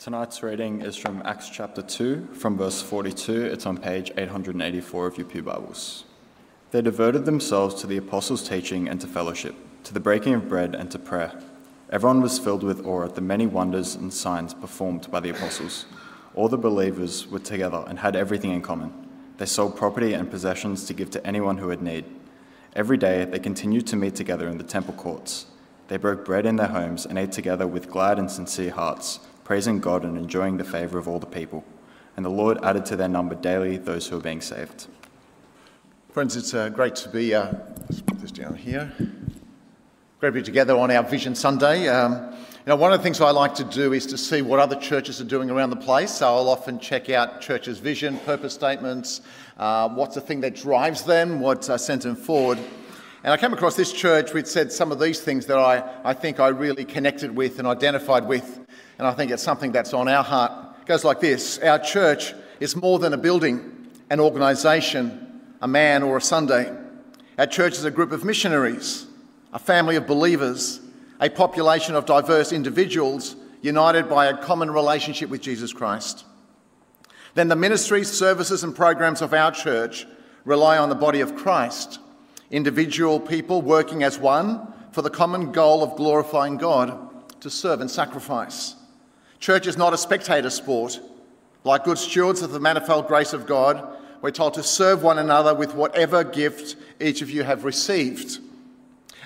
Tonight's reading is from Acts chapter 2, from verse 42. It's on page 884 of your Pew Bibles. They devoted themselves to the apostles' teaching and to fellowship, to the breaking of bread and to prayer. Everyone was filled with awe at the many wonders and signs performed by the apostles. All the believers were together and had everything in common. They sold property and possessions to give to anyone who had need. Every day they continued to meet together in the temple courts. They broke bread in their homes and ate together with glad and sincere hearts praising God and enjoying the favor of all the people. And the Lord added to their number daily those who were being saved. Friends, it's uh, great to be, uh, let's put this down here. Great to be together on our Vision Sunday. Um, you know, one of the things I like to do is to see what other churches are doing around the place. So I'll often check out churches' vision, purpose statements, uh, what's the thing that drives them, what uh, sent them forward. And I came across this church which said some of these things that I, I think I really connected with and identified with and I think it's something that's on our heart. It goes like this Our church is more than a building, an organisation, a man, or a Sunday. Our church is a group of missionaries, a family of believers, a population of diverse individuals united by a common relationship with Jesus Christ. Then the ministries, services, and programs of our church rely on the body of Christ, individual people working as one for the common goal of glorifying God to serve and sacrifice. Church is not a spectator sport. Like good stewards of the manifold grace of God, we're told to serve one another with whatever gift each of you have received.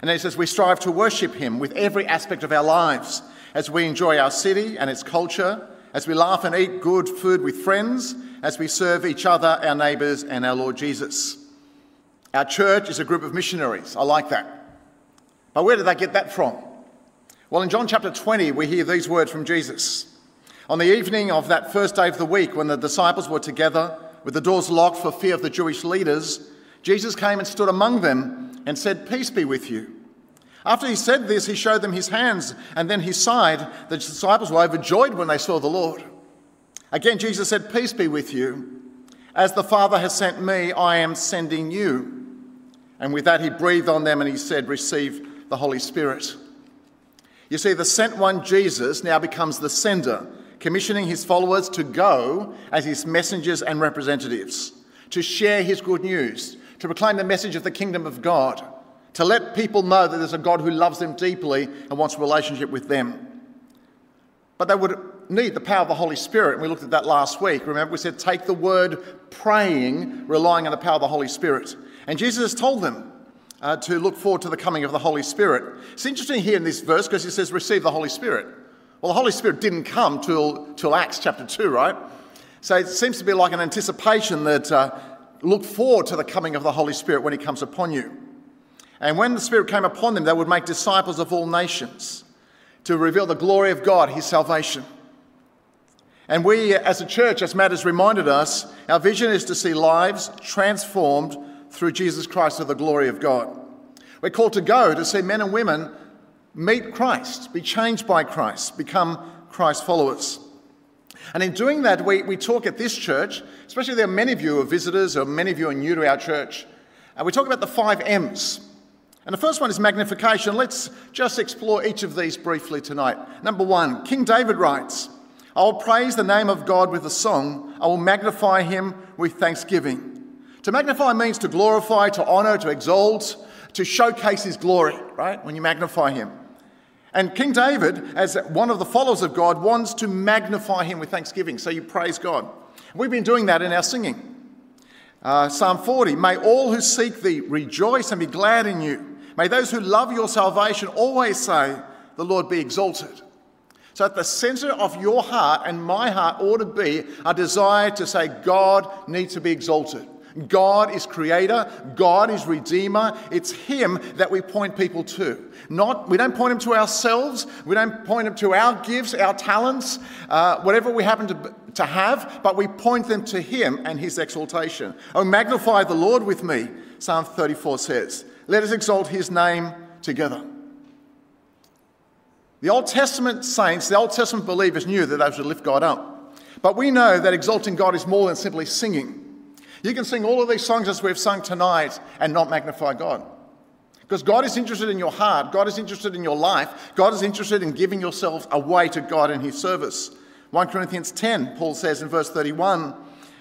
And then he says, we strive to worship him with every aspect of our lives as we enjoy our city and its culture, as we laugh and eat good food with friends, as we serve each other, our neighbours, and our Lord Jesus. Our church is a group of missionaries. I like that. But where did they get that from? Well, in John chapter 20, we hear these words from Jesus. On the evening of that first day of the week, when the disciples were together with the doors locked for fear of the Jewish leaders, Jesus came and stood among them and said, Peace be with you. After he said this, he showed them his hands and then his side. The disciples were overjoyed when they saw the Lord. Again, Jesus said, Peace be with you. As the Father has sent me, I am sending you. And with that, he breathed on them and he said, Receive the Holy Spirit. You see, the sent one, Jesus, now becomes the sender, commissioning his followers to go as his messengers and representatives, to share his good news, to proclaim the message of the kingdom of God, to let people know that there's a God who loves them deeply and wants a relationship with them. But they would need the power of the Holy Spirit, and we looked at that last week. Remember, we said, take the word praying, relying on the power of the Holy Spirit. And Jesus told them, uh, to look forward to the coming of the Holy Spirit. It's interesting here in this verse because it says, receive the Holy Spirit. Well, the Holy Spirit didn't come till, till Acts chapter 2, right? So it seems to be like an anticipation that uh, look forward to the coming of the Holy Spirit when He comes upon you. And when the Spirit came upon them, they would make disciples of all nations to reveal the glory of God, His salvation. And we, as a church, as Matt has reminded us, our vision is to see lives transformed through Jesus Christ to the glory of God. We're called to go to see men and women meet Christ, be changed by Christ, become Christ followers. And in doing that, we, we talk at this church, especially there are many of you who are visitors or many of you are new to our church, and we talk about the five M's. And the first one is magnification. Let's just explore each of these briefly tonight. Number one, King David writes, I will praise the name of God with a song, I will magnify him with thanksgiving. To magnify means to glorify, to honor, to exalt, to showcase his glory, right? When you magnify him. And King David, as one of the followers of God, wants to magnify him with thanksgiving. So you praise God. We've been doing that in our singing. Uh, Psalm 40 May all who seek thee rejoice and be glad in you. May those who love your salvation always say, The Lord be exalted. So, at the center of your heart and my heart ought to be a desire to say, God needs to be exalted. God is creator, God is redeemer. It's him that we point people to. Not we don't point them to ourselves, we don't point them to our gifts, our talents, uh, whatever we happen to, to have, but we point them to him and his exaltation. Oh, magnify the Lord with me, Psalm 34 says. Let us exalt his name together. The Old Testament saints, the Old Testament believers knew that they should lift God up. But we know that exalting God is more than simply singing. You can sing all of these songs as we've sung tonight and not magnify God. Because God is interested in your heart, God is interested in your life, God is interested in giving yourselves away to God in His service. 1 Corinthians 10, Paul says in verse 31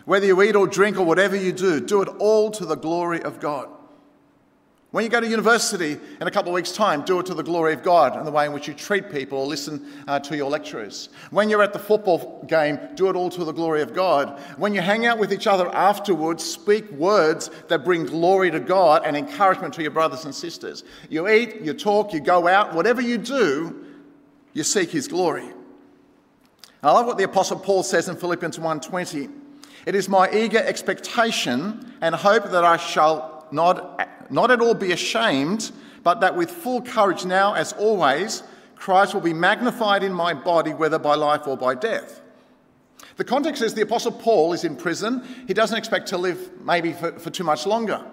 whether you eat or drink or whatever you do, do it all to the glory of God. When you go to university in a couple of weeks' time, do it to the glory of God and the way in which you treat people or listen uh, to your lecturers. When you're at the football game, do it all to the glory of God. When you hang out with each other afterwards, speak words that bring glory to God and encouragement to your brothers and sisters. You eat, you talk, you go out, whatever you do, you seek His glory. I love what the Apostle Paul says in Philippians 1:20. It is my eager expectation and hope that I shall not, not at all be ashamed, but that with full courage now, as always, Christ will be magnified in my body, whether by life or by death. The context is the Apostle Paul is in prison. He doesn't expect to live maybe for, for too much longer.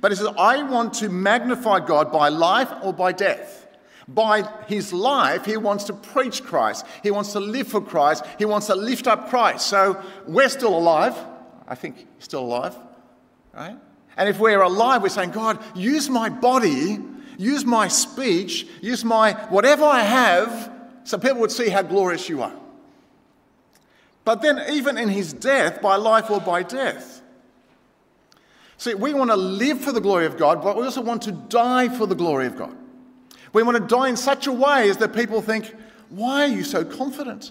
But he says, I want to magnify God by life or by death. By his life, he wants to preach Christ. He wants to live for Christ. He wants to lift up Christ. So we're still alive. I think still alive, right? And if we're alive, we're saying, God, use my body, use my speech, use my whatever I have, so people would see how glorious you are. But then, even in his death, by life or by death, see, we want to live for the glory of God, but we also want to die for the glory of God. We want to die in such a way as that people think, why are you so confident?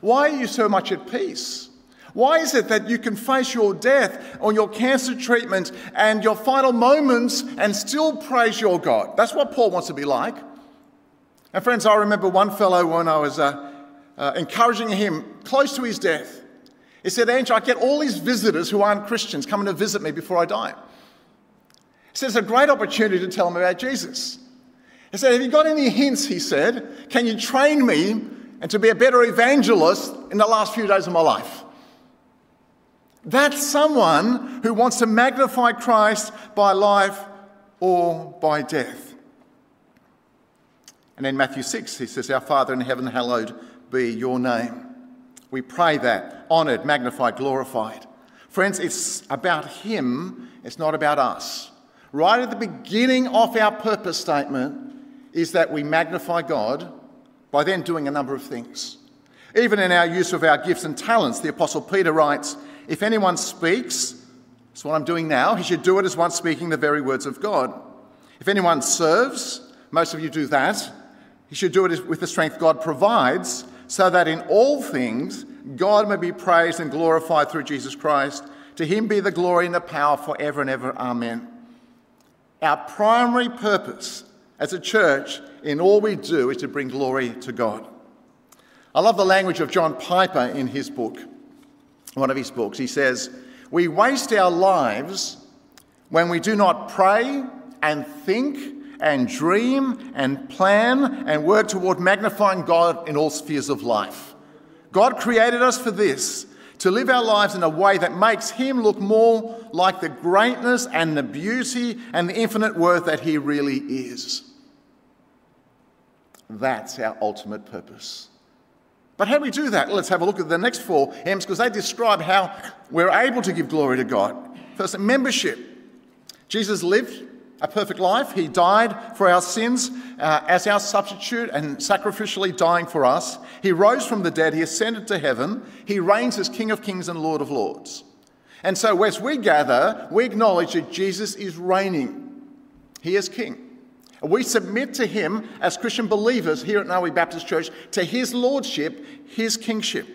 Why are you so much at peace? Why is it that you can face your death or your cancer treatment and your final moments and still praise your God? That's what Paul wants to be like. And friends, I remember one fellow when I was uh, uh, encouraging him close to his death. He said, Ange, I get all these visitors who aren't Christians coming to visit me before I die. He says, it's a great opportunity to tell them about Jesus. He said, Have you got any hints? He said, Can you train me and to be a better evangelist in the last few days of my life? That's someone who wants to magnify Christ by life or by death. And in Matthew 6, he says, Our Father in heaven, hallowed be your name. We pray that, honoured, magnified, glorified. Friends, it's about Him, it's not about us. Right at the beginning of our purpose statement, is that we magnify God by then doing a number of things. Even in our use of our gifts and talents, the Apostle Peter writes, If anyone speaks, that's what I'm doing now, he should do it as one speaking the very words of God. If anyone serves, most of you do that, he should do it with the strength God provides, so that in all things God may be praised and glorified through Jesus Christ. To him be the glory and the power forever and ever. Amen. Our primary purpose as a church, in all we do, is to bring glory to God. I love the language of John Piper in his book, one of his books. He says, We waste our lives when we do not pray and think and dream and plan and work toward magnifying God in all spheres of life. God created us for this to live our lives in a way that makes Him look more like the greatness and the beauty and the infinite worth that He really is. That's our ultimate purpose. But how do we do that? Let's have a look at the next four M's because they describe how we're able to give glory to God. First, membership. Jesus lived a perfect life. He died for our sins uh, as our substitute and sacrificially dying for us. He rose from the dead. He ascended to heaven. He reigns as King of kings and Lord of lords. And so, as we gather, we acknowledge that Jesus is reigning. He is King. We submit to him as Christian believers here at Narwee Baptist Church to his lordship, his kingship.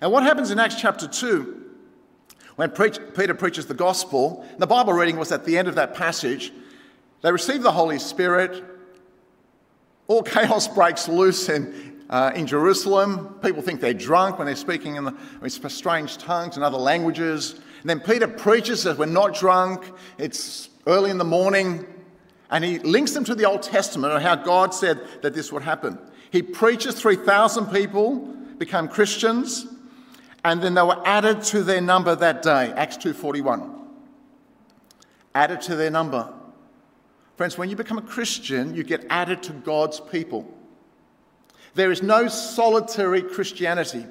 And what happens in Acts chapter 2 when Peter preaches the gospel? The Bible reading was at the end of that passage. They receive the Holy Spirit. All chaos breaks loose in, uh, in Jerusalem. People think they're drunk when they're speaking in, the, in strange tongues and other languages. And then Peter preaches that we're not drunk. It's early in the morning. And he links them to the Old Testament and how God said that this would happen. He preaches 3,000 people become Christians, and then they were added to their number that day, Acts 2.41. Added to their number. Friends, when you become a Christian, you get added to God's people. There is no solitary Christianity.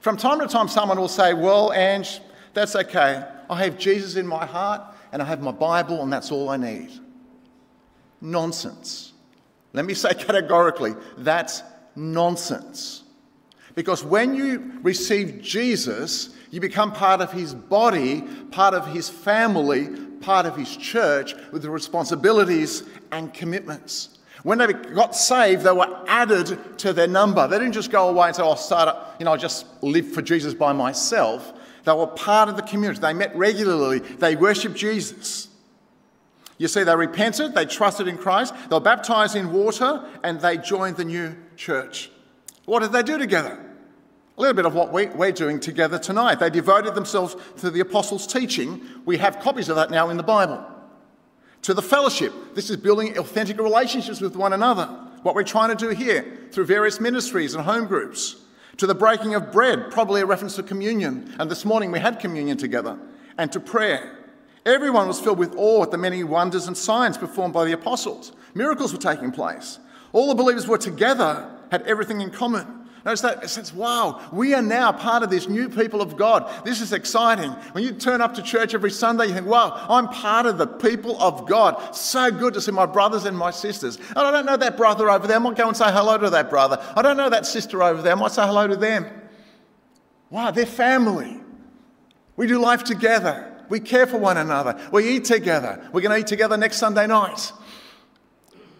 From time to time, someone will say, Well, Ange, that's okay. I have Jesus in my heart and I have my Bible, and that's all I need. Nonsense. Let me say categorically that's nonsense. Because when you receive Jesus, you become part of his body, part of his family, part of his church with the responsibilities and commitments. When they got saved, they were added to their number. They didn't just go away and say, I'll start, up, you know, I'll just live for Jesus by myself. They were part of the community. They met regularly. They worshipped Jesus. You see, they repented, they trusted in Christ, they were baptized in water, and they joined the new church. What did they do together? A little bit of what we, are doing together tonight. They devoted themselves to the apostles' teaching. We have copies of that now in the Bible. To the fellowship. This is building authentic relationships with one another. What we're trying to do here through various ministries and home groups. To the breaking of bread, probably a reference to communion. And this morning we had communion together. And to prayer. Everyone was filled with awe at the many wonders and signs performed by the apostles. Miracles were taking place. All the believers were together, had everything in common. Notice that sense, wow, we are now part of this new people of God. This is exciting. When you turn up to church every Sunday, you think, wow, I'm part of the people of God. So good to see my brothers and my sisters. And I don't know that brother over there. I might go and say hello to that brother. I don't know that sister over there. I might say hello to them. Wow, they're family. We do life together. We care for one another. We eat together. We're going to eat together next Sunday night.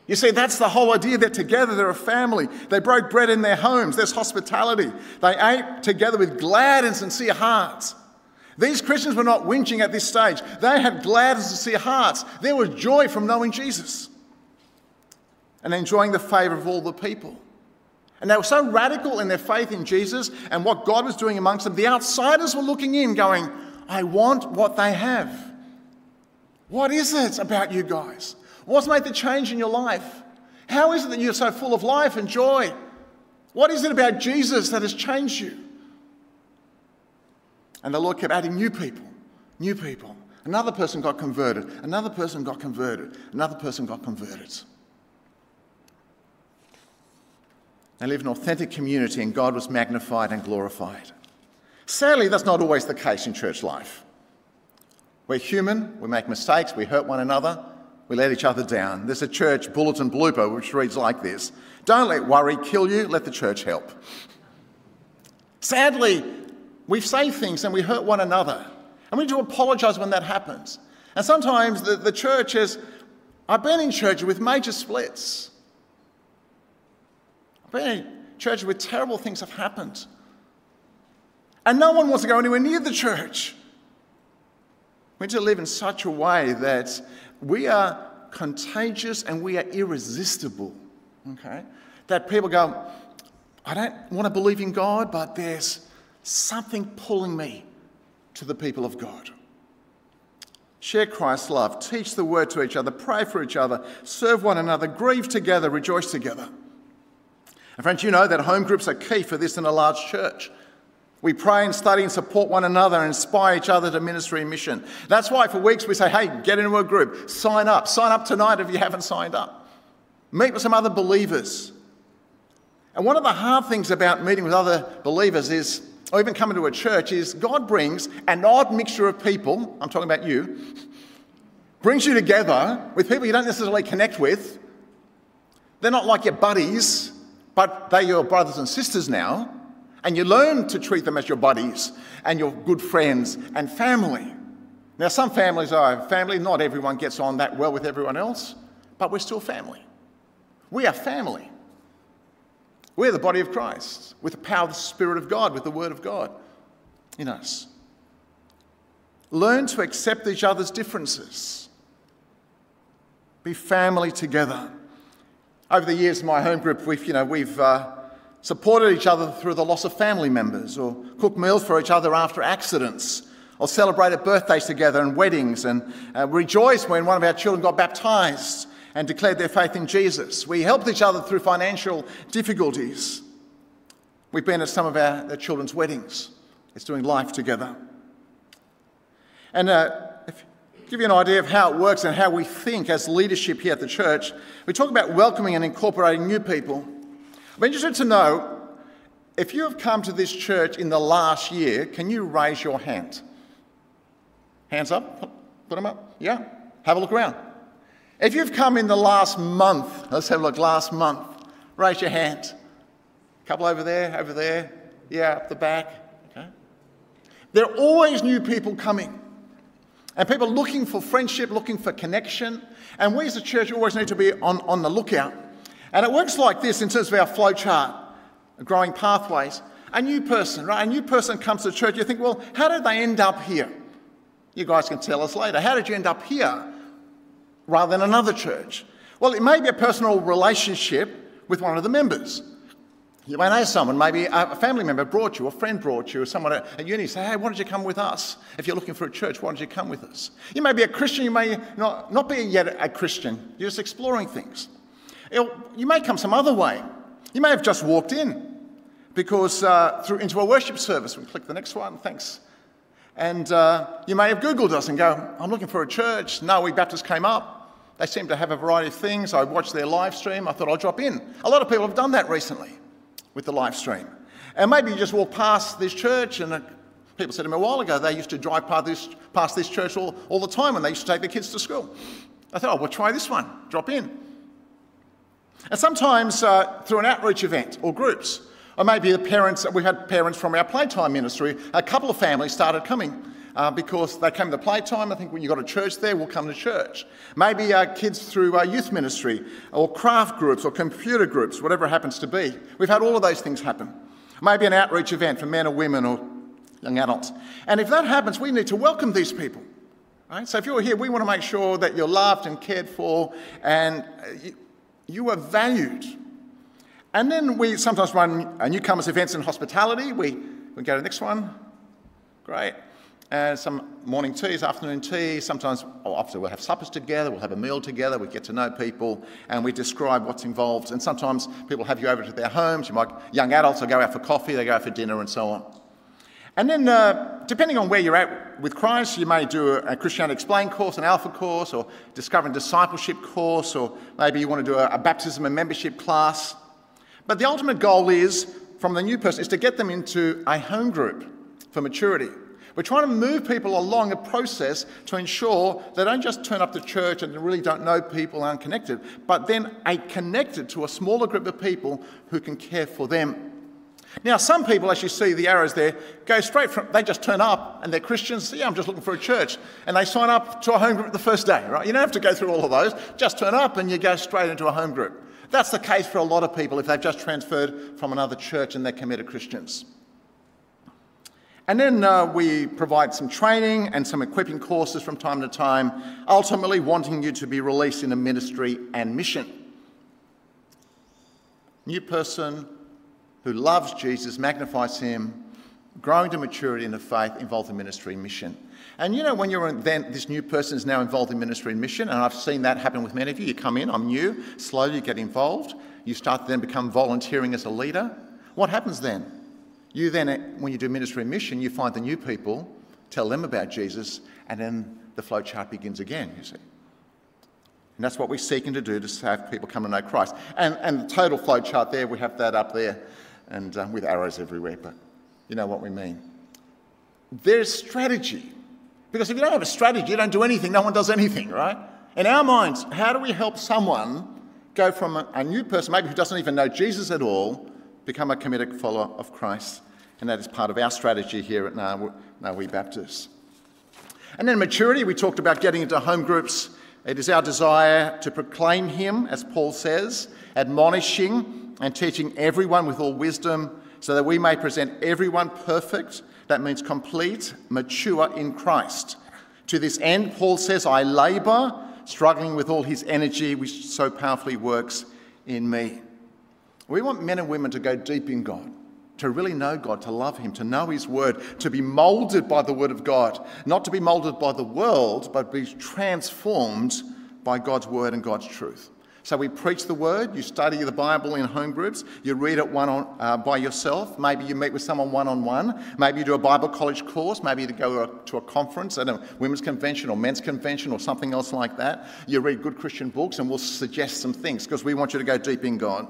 You see, that's the whole idea. They're together, they're a family. They broke bread in their homes, there's hospitality. They ate together with glad and sincere hearts. These Christians were not whinging at this stage, they had glad and sincere hearts. There was joy from knowing Jesus and enjoying the favour of all the people. And they were so radical in their faith in Jesus and what God was doing amongst them, the outsiders were looking in, going, I want what they have. What is it about you guys? What's made the change in your life? How is it that you're so full of life and joy? What is it about Jesus that has changed you? And the Lord kept adding new people, new people. Another person got converted, another person got converted, another person got converted. They lived in authentic community and God was magnified and glorified. Sadly, that's not always the case in church life. We're human, we make mistakes, we hurt one another, we let each other down. There's a church bulletin blooper which reads like this Don't let worry kill you, let the church help. Sadly, we say things and we hurt one another, and we need to apologise when that happens. And sometimes the, the church has, I've been in churches with major splits. I've been in churches where terrible things have happened. And no one wants to go anywhere near the church. We need to live in such a way that we are contagious and we are irresistible. Okay? That people go, I don't want to believe in God, but there's something pulling me to the people of God. Share Christ's love, teach the word to each other, pray for each other, serve one another, grieve together, rejoice together. And friends, you know that home groups are key for this in a large church. We pray and study and support one another and inspire each other to ministry and mission. That's why for weeks we say, hey, get into a group, sign up. Sign up tonight if you haven't signed up. Meet with some other believers. And one of the hard things about meeting with other believers is, or even coming to a church, is God brings an odd mixture of people, I'm talking about you, brings you together with people you don't necessarily connect with. They're not like your buddies, but they're your brothers and sisters now. And you learn to treat them as your buddies and your good friends and family. Now, some families are family, not everyone gets on that well with everyone else, but we're still family. We are family. We're the body of Christ with the power of the Spirit of God, with the Word of God in us. Learn to accept each other's differences. Be family together. Over the years, my home group, we've, you know, we've uh, supported each other through the loss of family members, or cooked meals for each other after accidents, or celebrated birthdays together and weddings, and uh, rejoiced when one of our children got baptized and declared their faith in Jesus. We helped each other through financial difficulties. We've been at some of our, our children's weddings. It's doing life together. And uh, give you an idea of how it works and how we think as leadership here at the church, we talk about welcoming and incorporating new people. I'm interested to know if you have come to this church in the last year, can you raise your hand? Hands up? Put them up? Yeah? Have a look around. If you've come in the last month, let's have a look, last month, raise your hand. A couple over there, over there, Yeah, up the back. Okay. There are always new people coming. And people looking for friendship, looking for connection. And we as a church always need to be on, on the lookout. And it works like this in terms of our flow chart, growing pathways. A new person, right? A new person comes to church. You think, well, how did they end up here? You guys can tell us later. How did you end up here rather than another church? Well, it may be a personal relationship with one of the members. You may know someone, maybe a family member brought you, a friend brought you, or someone at uni say, hey, why don't you come with us? If you're looking for a church, why don't you come with us? You may be a Christian, you may not, not be yet a Christian, you're just exploring things. You may come some other way. You may have just walked in because uh, through into a worship service. We click the next one, thanks. And uh, you may have Googled us and go, I'm looking for a church. Narwee Baptists came up. They seem to have a variety of things. I watched their live stream. I thought I'll drop in. A lot of people have done that recently with the live stream. And maybe you just walk past this church, and uh, people said to me a while ago they used to drive past this, past this church all, all the time when they used to take their kids to school. I thought, oh, we'll try this one, drop in. And sometimes uh, through an outreach event or groups, or maybe the parents, we had parents from our playtime ministry, a couple of families started coming. Uh, because they came to playtime. I think when you've got a church there, we'll come to church. Maybe uh, kids through uh, youth ministry or craft groups or computer groups, whatever it happens to be. We've had all of those things happen. Maybe an outreach event for men or women or young adults. And if that happens, we need to welcome these people. Right? So if you're here, we want to make sure that you're loved and cared for and uh, you, are valued. And then we sometimes run newcomers events in hospitality. We, we go to the next one. Great and some morning teas, afternoon tea. Sometimes, oh, often we'll have suppers together, we'll have a meal together, we get to know people, and we describe what's involved. And sometimes people have you over to their homes. You might, young adults will go out for coffee, they go out for dinner, and so on. And then, uh, depending on where you're at with Christ, you may do a, Christianity Explained course, an Alpha course, or Discovering Discipleship course, or maybe you want to do a, a baptism and membership class. But the ultimate goal is, from the new person, is to get them into a home group for maturity. We're trying to move people along a process to ensure they don't just turn up to church and really don't know people, aren't connected, but then are connected to a smaller group of people who can care for them. Now, some people, as you see the arrows there, go straight from, they just turn up and they're Christians. Yeah, I'm just looking for a church. And they sign up to a home group the first day, right? You don't have to go through all of those. Just turn up and you go straight into a home group. That's the case for a lot of people if they've just transferred from another church and they're committed Christians. And then uh, we provide some training and some equipping courses from time to time, ultimately wanting you to be released in a ministry and mission. New person who loves Jesus, magnifies him, growing to maturity in the faith, involved in ministry and mission. And you know, when you're then this new person is now involved in ministry and mission, and I've seen that happen with many of you. You come in, I'm new, slowly you get involved, you start to then become volunteering as a leader. What happens then? You then, when you do ministry and mission, you find the new people, tell them about Jesus, and then the flow chart begins again, you see. And that's what we're seeking to do to have people come to know Christ. And, and the total flow chart there, we have that up there and uh, with arrows everywhere, but you know what we mean. There's strategy. Because if you don't have a strategy, you don't do anything, no one does anything, right? In our minds, how do we help someone go from a, a new person, maybe who doesn't even know Jesus at all, become a committed follower of Christ? and that is part of our strategy here at Narwee Baptist. And then maturity, we talked about getting into home groups. It is our desire to proclaim Him, as Paul says, admonishing and teaching everyone with all wisdom, so that we may present everyone perfect. That means complete, mature in Christ. To this end, Paul says, I labour, struggling with all his energy, which so powerfully works in me. We want men and women to go deep in God to really know God, to love Him, to know His Word, to be molded by the Word of God, not to be molded by the world, but be transformed by God's Word and God's truth. So we preach the Word, you study the Bible in home groups, you read it one on, uh, by yourself, maybe you meet with someone one on one, maybe you do a Bible college course, maybe you go to a, to a conference at a women's convention or men's convention or something else like that. You read good Christian books and we'll suggest some things because we want you to go deep in God.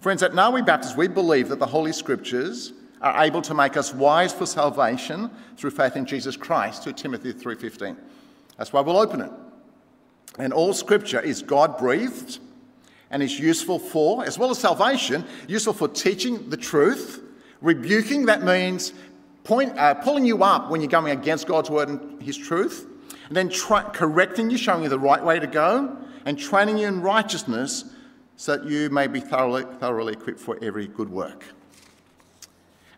Friends, at Narwee Baptist, we believe that the Holy Scriptures are able to make us wise for salvation through faith in Jesus Christ, 2 Timothy 3.15. That's why we'll open it. And all Scripture is God-breathed and is useful for, as well as salvation, useful for teaching the truth, Rebuking, that means point, uh, pulling you up when you're going against God's word and his truth. And then tra- correcting you, showing you the right way to go. And training you in righteousness so that you may be thoroughly, thoroughly equipped for every good work.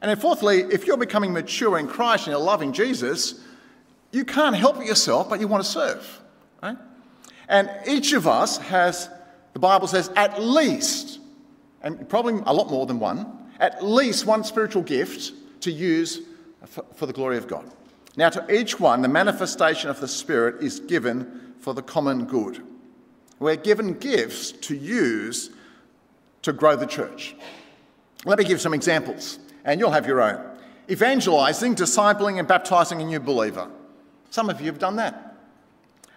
And then, fourthly, if you're becoming mature in Christ and you're loving Jesus, you can't help yourself, but you want to serve. And each of us has, the Bible says, at least, and probably a lot more than one, at least one spiritual gift to use for, for the glory of God. Now, to each one, the manifestation of the Spirit is given for the common good. We're given gifts to use to grow the church. Let me give some examples, and you'll have your own. Evangelizing, discipling, and baptizing a new believer. Some of you have done that.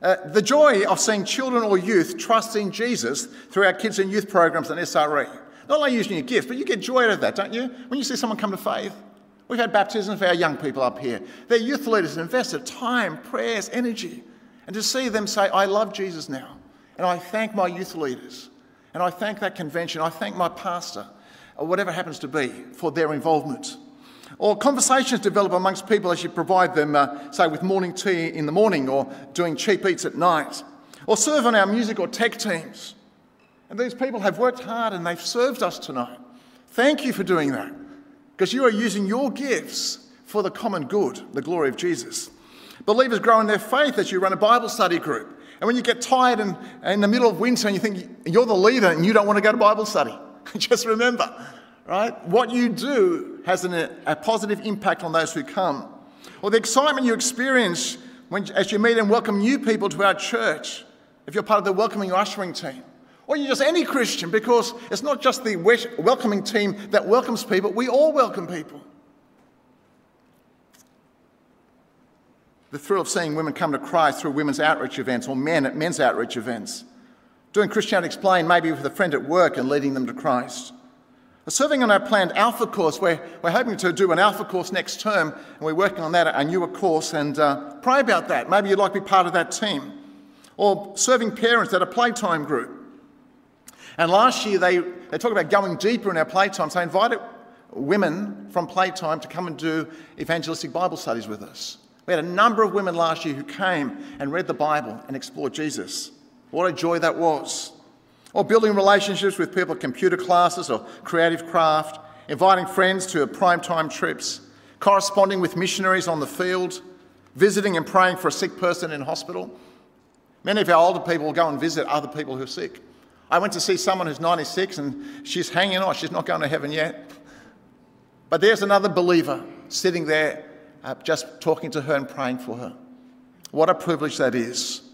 Uh, the joy of seeing children or youth trust in Jesus through our kids and youth programs and SRE. Not only using your gifts, but you get joy out of that, don't you? When you see someone come to faith. We've had baptisms for our young people up here. Their youth leaders have invested time, prayers, energy. And to see them say, I love Jesus now. And I thank my youth leaders. And I thank that convention. I thank my pastor, or whatever happens to be, for their involvement. Or conversations develop amongst people as you provide them, uh, say, with morning tea in the morning or doing cheap eats at night. Or serve on our music or tech teams. And these people have worked hard and they've served us tonight. Thank you for doing that because you are using your gifts for the common good, the glory of Jesus. Believers grow in their faith as you run a Bible study group. And when you get tired and, in the middle of winter and you think you're the leader and you don't want to go to Bible study, just remember, right? What you do has an, a positive impact on those who come. Or the excitement you experience when, as you meet and welcome new people to our church, if you're part of the welcoming ushering team. Or you're just any Christian, because it's not just the welcoming team that welcomes people, we all welcome people. The thrill of seeing women come to Christ through women's outreach events or men at men's outreach events. Doing Christianity Explained maybe with a friend at work and leading them to Christ. Serving on our planned Alpha course, we're, we're hoping to do an Alpha course next term, and we're working on that, a newer course, and uh, pray about that. Maybe you'd like to be part of that team. Or serving parents at a playtime group. And last year, they, they talked about going deeper in our playtime. So they invited women from playtime to come and do evangelistic Bible studies with us. We had a number of women last year who came and read the Bible and explored Jesus. What a joy that was. Or building relationships with people at computer classes or creative craft, inviting friends to prime time trips, corresponding with missionaries on the field, visiting and praying for a sick person in hospital. Many of our older people go and visit other people who are sick. I went to see someone who's 96 and she's hanging on. She's not going to heaven yet. But there's another believer sitting there uh, just talking to her and praying for her. What a privilege that is.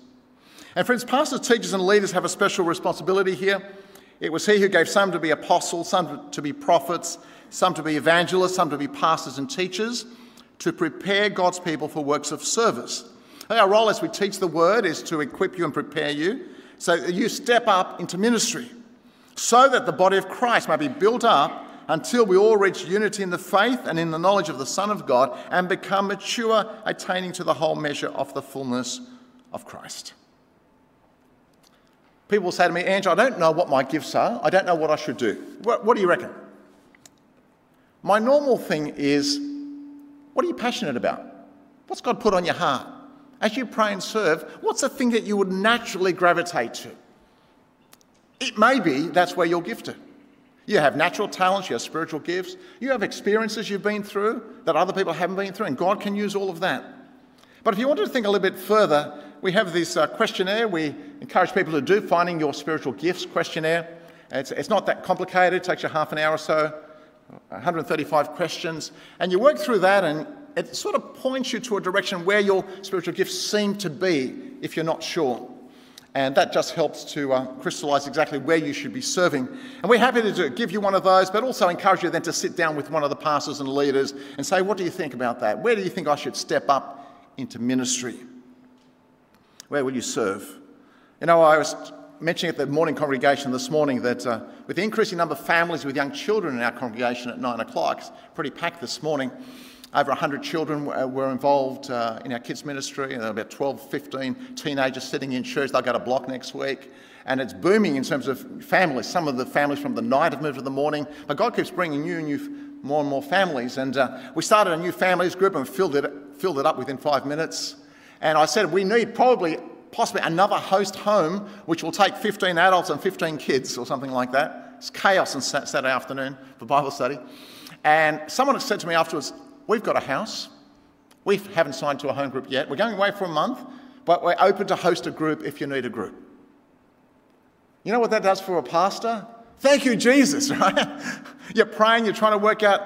And friends, pastors, teachers, and leaders have a special responsibility here. It was he who gave some to be apostles, some to be prophets, some to be evangelists, some to be pastors and teachers, to prepare God's people for works of service. Our role as we teach the word is to equip you and prepare you so that you step up into ministry, so that the body of Christ may be built up until we all reach unity in the faith and in the knowledge of the Son of God and become mature, attaining to the whole measure of the fullness of Christ. People say to me, Andrew, I don't know what my gifts are. I don't know what I should do. What, what do you reckon? My normal thing is, what are you passionate about? What's God put on your heart? as you pray and serve, what's the thing that you would naturally gravitate to? It may be that's where you're gifted. You have natural talents, you have spiritual gifts, you have experiences you've been through that other people haven't been through, and God can use all of that. But if you want to think a little bit further, we have this uh, questionnaire we encourage people to do, finding your spiritual gifts questionnaire. It's, it's not that complicated, it takes you half an hour or so, 135 questions, and you work through that and it sort of points you to a direction where your spiritual gifts seem to be if you're not sure. And that just helps to uh, crystallize exactly where you should be serving. And we're happy to do, give you one of those, but also encourage you then to sit down with one of the pastors and leaders and say, What do you think about that? Where do you think I should step up into ministry? Where will you serve? You know, I was mentioning at the morning congregation this morning that uh, with the increasing number of families with young children in our congregation at nine o'clock, it's pretty packed this morning. Over 100 children were involved uh, in our kids' ministry, and about 12, 15 teenagers sitting in church. They'll go to block next week. and it's booming in terms of families. Some of the families from the night have moved to the morning, but God keeps bringing new and new, more and more families. And uh, we started a new families group and filled it, filled it up within five minutes. And I said, we need probably, possibly another host home, which will take 15 adults and 15 kids or something like that. It's chaos on Saturday afternoon for Bible study. And someone said to me afterwards, We've got a house. We haven't signed to a home group yet. We're going away for a month, but we're open to host a group if you need a group. You know what that does for a pastor? Thank you, Jesus, right? you're praying, you're trying to work out.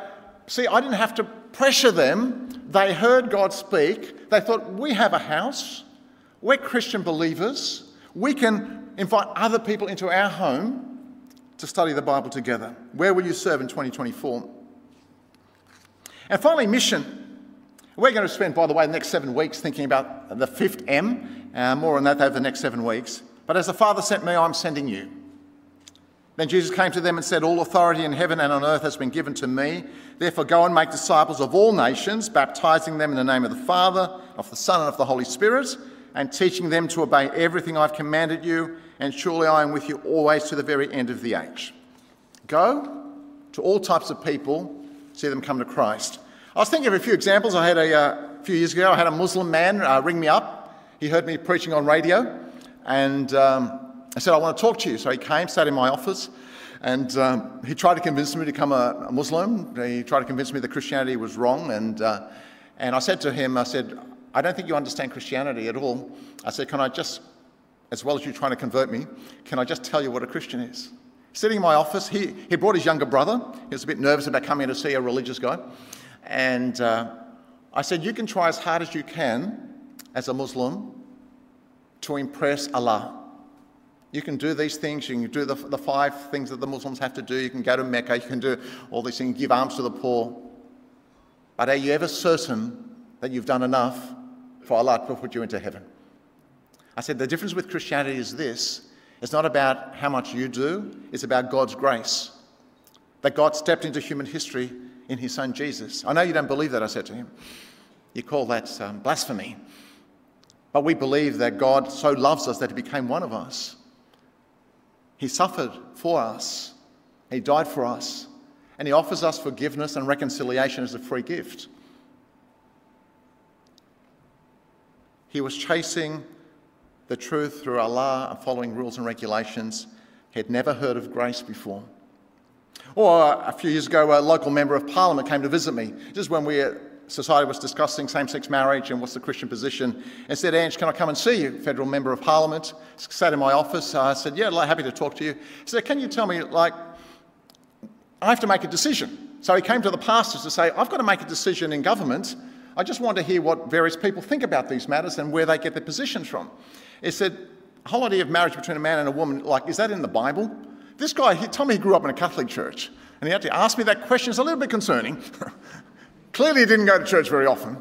See, I didn't have to pressure them. They heard God speak. They thought, we have a house. We're Christian believers. We can invite other people into our home to study the Bible together. Where will you serve in 2024? And finally, mission. We're going to spend, by the way, the next seven weeks thinking about the fifth M. Uh, more on that over the next seven weeks. But as the Father sent me, I'm sending you. Then Jesus came to them and said, All authority in heaven and on earth has been given to me. Therefore, go and make disciples of all nations, baptizing them in the name of the Father, of the Son, and of the Holy Spirit, and teaching them to obey everything I've commanded you. And surely I am with you always to the very end of the age. Go to all types of people, see them come to Christ. I was thinking of a few examples. I had a, uh, few years ago, I had a Muslim man uh, ring me up. He heard me preaching on radio, and um, I said, I want to talk to you. So he came, sat in my office, and um, he tried to convince me to become a, a, Muslim. He tried to convince me that Christianity was wrong. And, uh, and I said to him, I said, I don't think you understand Christianity at all. I said, Can I just, as well as you trying to convert me, can I just tell you what a Christian is? Sitting in my office, he, he brought his younger brother. He was a bit nervous about coming in to see a religious guy. And uh, I said, You can try as hard as you can as a Muslim to impress Allah. You can do these things, you can do the, the five things that the Muslims have to do, you can go to Mecca, you can do all these things, give alms to the poor. But are you ever certain that you've done enough for Allah to put you into heaven? I said, The difference with Christianity is this it's not about how much you do, it's about God's grace. That God stepped into human history in his son Jesus. I know you don't believe that, I said to him. You call that um, blasphemy. But we believe that God so loves us that he became one of us. He suffered for us, he died for us, and he offers us forgiveness and reconciliation as a free gift. He was chasing the truth through Allah and following rules and regulations. He had never heard of grace before. Or a few years ago, a local member of parliament came to visit me, just when we, society was discussing same sex marriage and what's the Christian position, and said, Ange, can I come and see you, federal member of parliament? Sat in my office. I said, Yeah, happy to talk to you. He said, Can you tell me, like, I have to make a decision. So he came to the pastors to say, I've got to make a decision in government. I just want to hear what various people think about these matters and where they get their positions from. He said, whole idea of marriage between a man and a woman, like, is that in the Bible? This guy, he told me he grew up in a Catholic church, and he had to ask me that question. It's a little bit concerning. Clearly, he didn't go to church very often.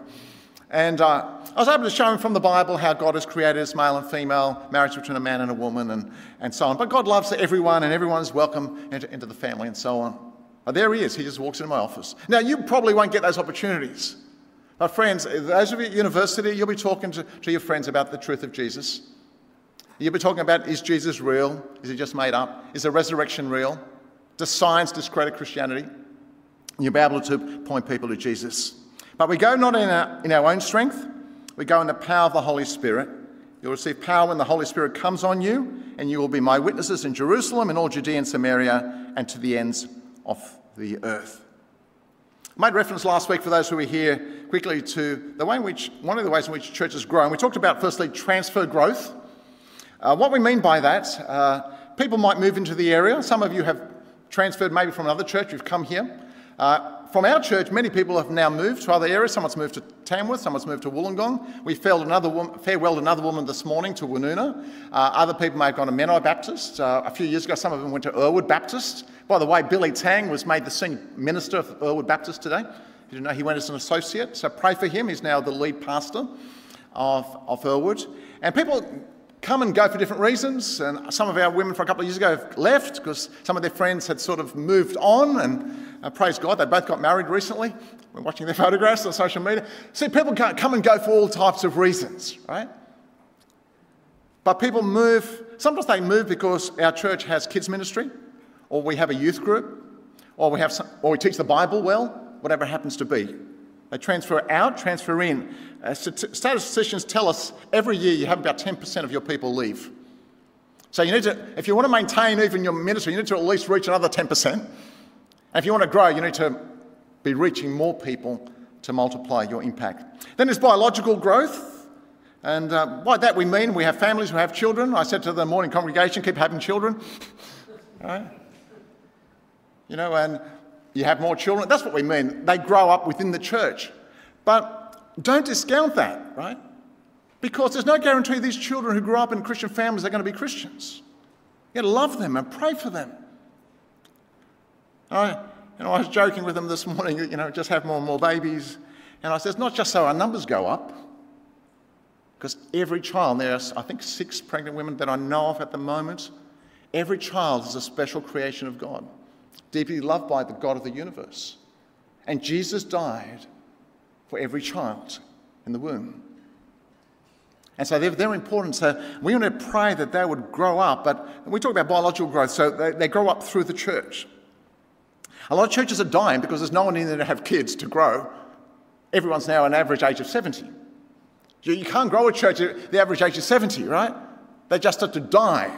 And uh, I was able to show him from the Bible how God has created as male and female, marriage between a man and a woman, and, and so on. But God loves everyone, and everyone is welcome into, into the family, and so on. But there he is. He just walks into my office. Now, you probably won't get those opportunities. But, friends, those of you at university, you'll be talking to, to your friends about the truth of Jesus. You'll be talking about is Jesus real? Is he just made up? Is the resurrection real? Does science discredit Christianity? You'll be able to point people to Jesus. But we go not in our, in our own strength, we go in the power of the Holy Spirit. You'll receive power when the Holy Spirit comes on you, and you will be my witnesses in Jerusalem and all Judea and Samaria and to the ends of the earth. I made reference last week for those who were here quickly to the way in which, one of the ways in which churches grow. And we talked about, firstly, transfer growth. Uh, what we mean by that, uh, people might move into the area. Some of you have transferred maybe from another church, you've come here. Uh, from our church, many people have now moved to other areas. Someone's moved to Tamworth, someone's moved to Wollongong. We another, woman, farewelled another woman this morning to Woonona. Uh, other people may have gone to Menai Baptist. Uh, a few years ago, some of them went to Earlwood Baptist. By the way, Billy Tang was made the senior minister of Earlwood Baptist today. If You didn't know he went as an associate, so pray for him. He's now the lead pastor of, of Earlwood. And people come and go for different reasons. And some of our women for a couple of years ago have left because some of their friends had sort of moved on. And uh, praise God, they both got married recently. We're watching their photographs on social media. See, people can't come and go for all types of reasons, right? But people move, sometimes they move because our church has kids' ministry, or we have a youth group, or we, have some, or we teach the Bible well, whatever happens to be. They transfer out, transfer in. Uh, statisticians tell us every year you have about 10% of your people leave. So you need to, if you want to maintain even your ministry, you need to at least reach another 10%. If you want to grow, you need to be reaching more people to multiply your impact. Then there's biological growth. And uh, by that we mean we have families who have children. I said to the morning congregation, keep having children. right? You know, and you have more children. That's what we mean. They grow up within the church. But don't discount that, right? Because there's no guarantee these children who grow up in Christian families are going to be Christians. You got to love them and pray for them. I, you know, I was joking with them this morning, you know, just have more and more babies. And I said, it's not just so our numbers go up, because every child, there are, I think, six pregnant women that I know of at the moment, every child is a special creation of God deeply loved by the God of the universe. And Jesus died for every child in the womb. And so they're, they're important. So we want to pray that they would grow up, but we talk about biological growth, so they, they grow up through the church. A lot of churches are dying because there's no one in there to have kids to grow. Everyone's now an average age of 70. You can't grow a church at the average age of 70, right? They just have to die.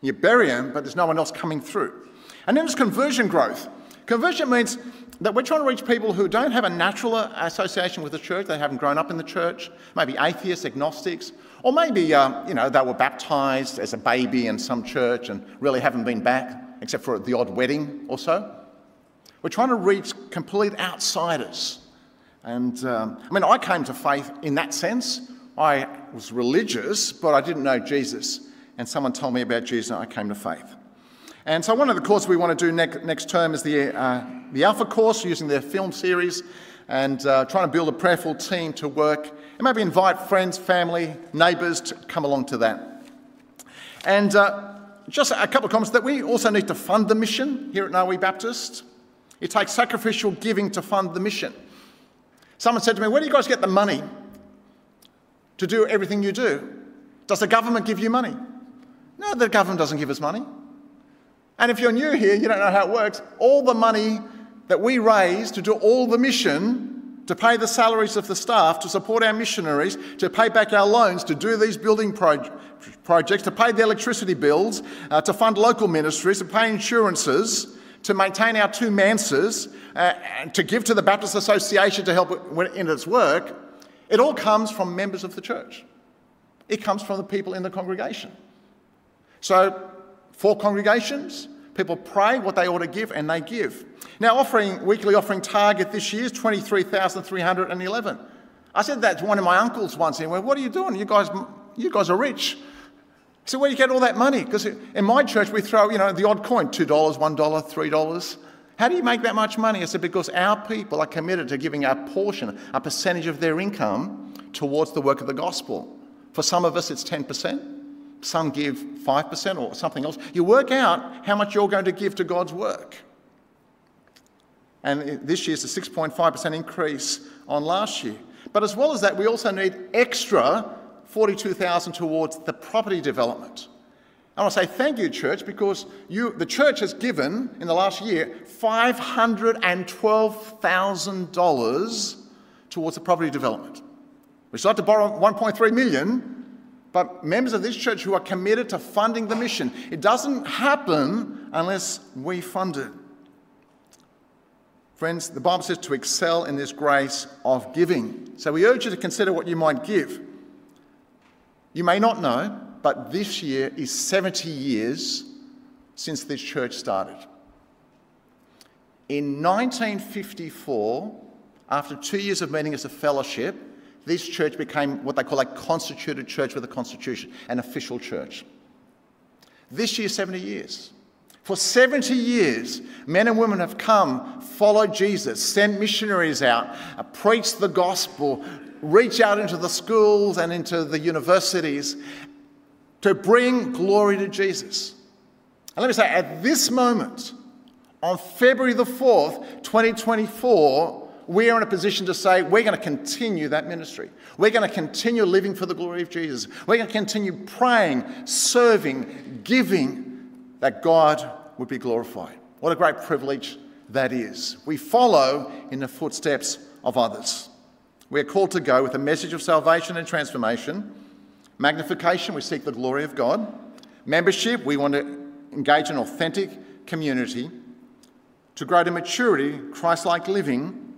You bury them, but there's no one else coming through. And then there's conversion growth. Conversion means that we're trying to reach people who don't have a natural association with the church, they haven't grown up in the church, maybe atheists, agnostics, or maybe uh, you know they were baptized as a baby in some church and really haven't been back, except for the odd wedding or so. We're trying to reach complete outsiders. And um, I mean, I came to faith in that sense. I was religious, but I didn't know Jesus and someone told me about Jesus and I came to faith. And so one of the courses we want to do next, term is the, uh, the Alpha course using their film series and uh, trying to build a prayerful team to work and maybe invite friends, family, neighbours to come along to that. And uh, just a couple of comments that we also need to fund the mission here at Narwee Baptist. It takes sacrificial giving to fund the mission. Someone said to me, Where do you guys get the money to do everything you do? Does the government give you money? No, the government doesn't give us money. And if you're new here, you don't know how it works. All the money that we raise to do all the mission, to pay the salaries of the staff, to support our missionaries, to pay back our loans, to do these building pro- projects, to pay the electricity bills, uh, to fund local ministries, to pay insurances, to maintain our two manses, uh, and to give to the Baptist Association to help it in its work, it all comes from members of the church. It comes from the people in the congregation. So, four congregations, people pray what they ought to give and they give. Now, offering weekly offering target this year is 23,311. I said that to one of my uncles once. He went, What are you doing? You guys, you guys are rich. I said, Where do you get all that money? Because in my church, we throw, you know, the odd coin $2, $1, $3. How do you make that much money? I said, Because our people are committed to giving a portion, a percentage of their income towards the work of the gospel. For some of us, it's 10% some give 5% or something else. You work out how much you're going to give to God's work. And this year's a 6.5% increase on last year. But as well as that, we also need extra 42,000 towards the property development. I want to say thank you, church, because you, the church has given in the last year $512,000 towards the property development. We started to borrow 1.3 million, but members of this church who are committed to funding the mission. It doesn't happen unless we fund it. Friends, the Bible says to excel in this grace of giving. So we urge you to consider what you might give. You may not know, but this year is 70 years since this church started. In 1954, after two years of meeting as a fellowship, this church became what they call a constituted church with a constitution, an official church. This year, 70 years. For 70 years, men and women have come, followed Jesus, sent missionaries out, uh, preached the gospel, reach out into the schools and into the universities to bring glory to Jesus. And let me say, at this moment, on February the 4th, 2024, we are in a position to say we're going to continue that ministry. We're going to continue living for the glory of Jesus. We're going to continue praying, serving, giving that God would be glorified. What a great privilege that is. We follow in the footsteps of others. We are called to go with a message of salvation and transformation. Magnification, we seek the glory of God. Membership, we want to engage in authentic community. To grow to maturity, Christ like living,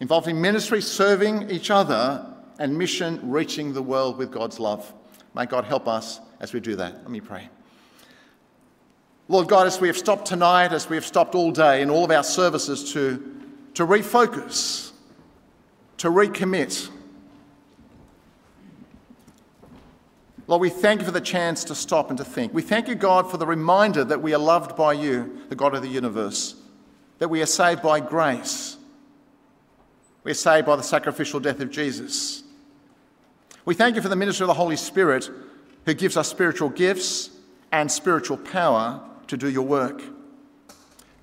involving ministry, serving each other, and mission, reaching the world with God's love. May God help us as we do that. Let me pray. Lord God, as we have stopped tonight, as we have stopped all day in all of our services to, to refocus, to recommit, Lord, we thank you for the chance to stop and to think. We thank you, God, for the reminder that we are loved by you, the God of the universe, that we are saved by grace. We are saved by the sacrificial death of Jesus. We thank you for the ministry of the Holy Spirit who gives us spiritual gifts and spiritual power to do your work.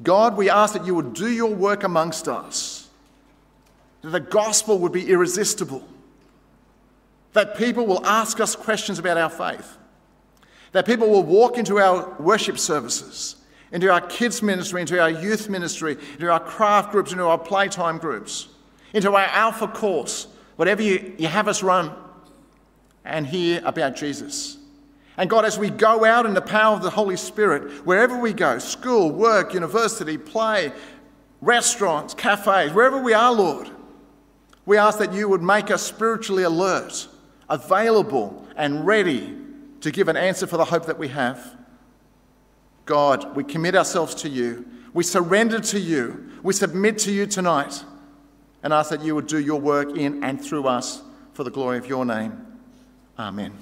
God, we ask that you would do your work amongst us, that the gospel would be irresistible that people will ask us questions about our faith, that people will walk into our worship services, into our kids' ministry, into our youth ministry, into our craft groups, into our playtime groups, into our Alpha course, whatever you, you have us run, and hear about Jesus. And God, as we go out in the power of the Holy Spirit, wherever we go school, work, university, play, restaurants, cafes, wherever we are, Lord we ask that you would make us spiritually alert available and ready to give an answer for the hope that we have. God, we commit ourselves to you. We surrender to you. We submit to you tonight and ask that you would do your work in and through us for the glory of your name. Amen.